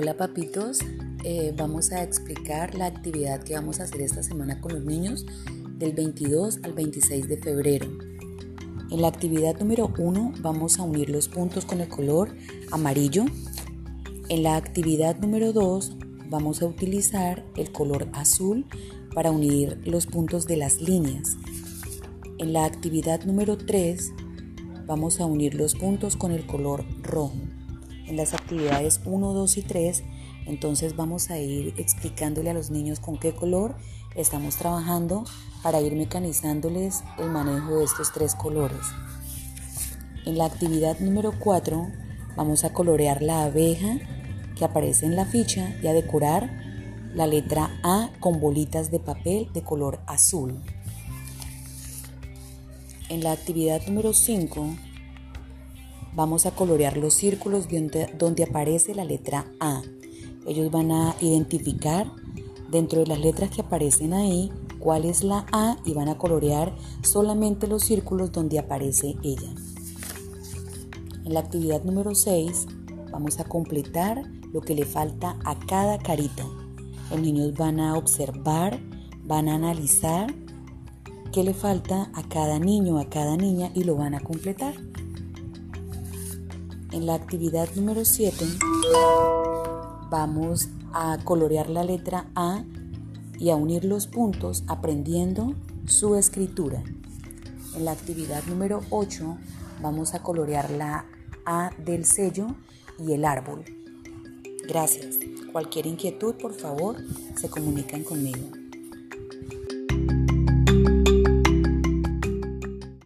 Hola papitos, eh, vamos a explicar la actividad que vamos a hacer esta semana con los niños del 22 al 26 de febrero. En la actividad número 1 vamos a unir los puntos con el color amarillo. En la actividad número 2 vamos a utilizar el color azul para unir los puntos de las líneas. En la actividad número 3 vamos a unir los puntos con el color rojo en las actividades 1, 2 y 3, entonces vamos a ir explicándole a los niños con qué color estamos trabajando para ir mecanizándoles el manejo de estos tres colores. En la actividad número 4 vamos a colorear la abeja que aparece en la ficha y a decorar la letra A con bolitas de papel de color azul. En la actividad número 5 vamos a colorear los círculos donde, aparece la letra A. Ellos van a identificar dentro de las letras que aparecen ahí cuál es la A y van a colorear solamente los círculos donde aparece ella. En la actividad número 6 vamos a completar lo que le falta a cada carita. Los niños van a observar, van a analizar qué le falta a cada niño, a cada niña y lo van a completar. En la actividad número 7 vamos a colorear la letra A y a unir los puntos aprendiendo su escritura. En la actividad número 8 vamos a colorear la A del sello y el árbol. Gracias. Cualquier inquietud, por favor, se comunican conmigo.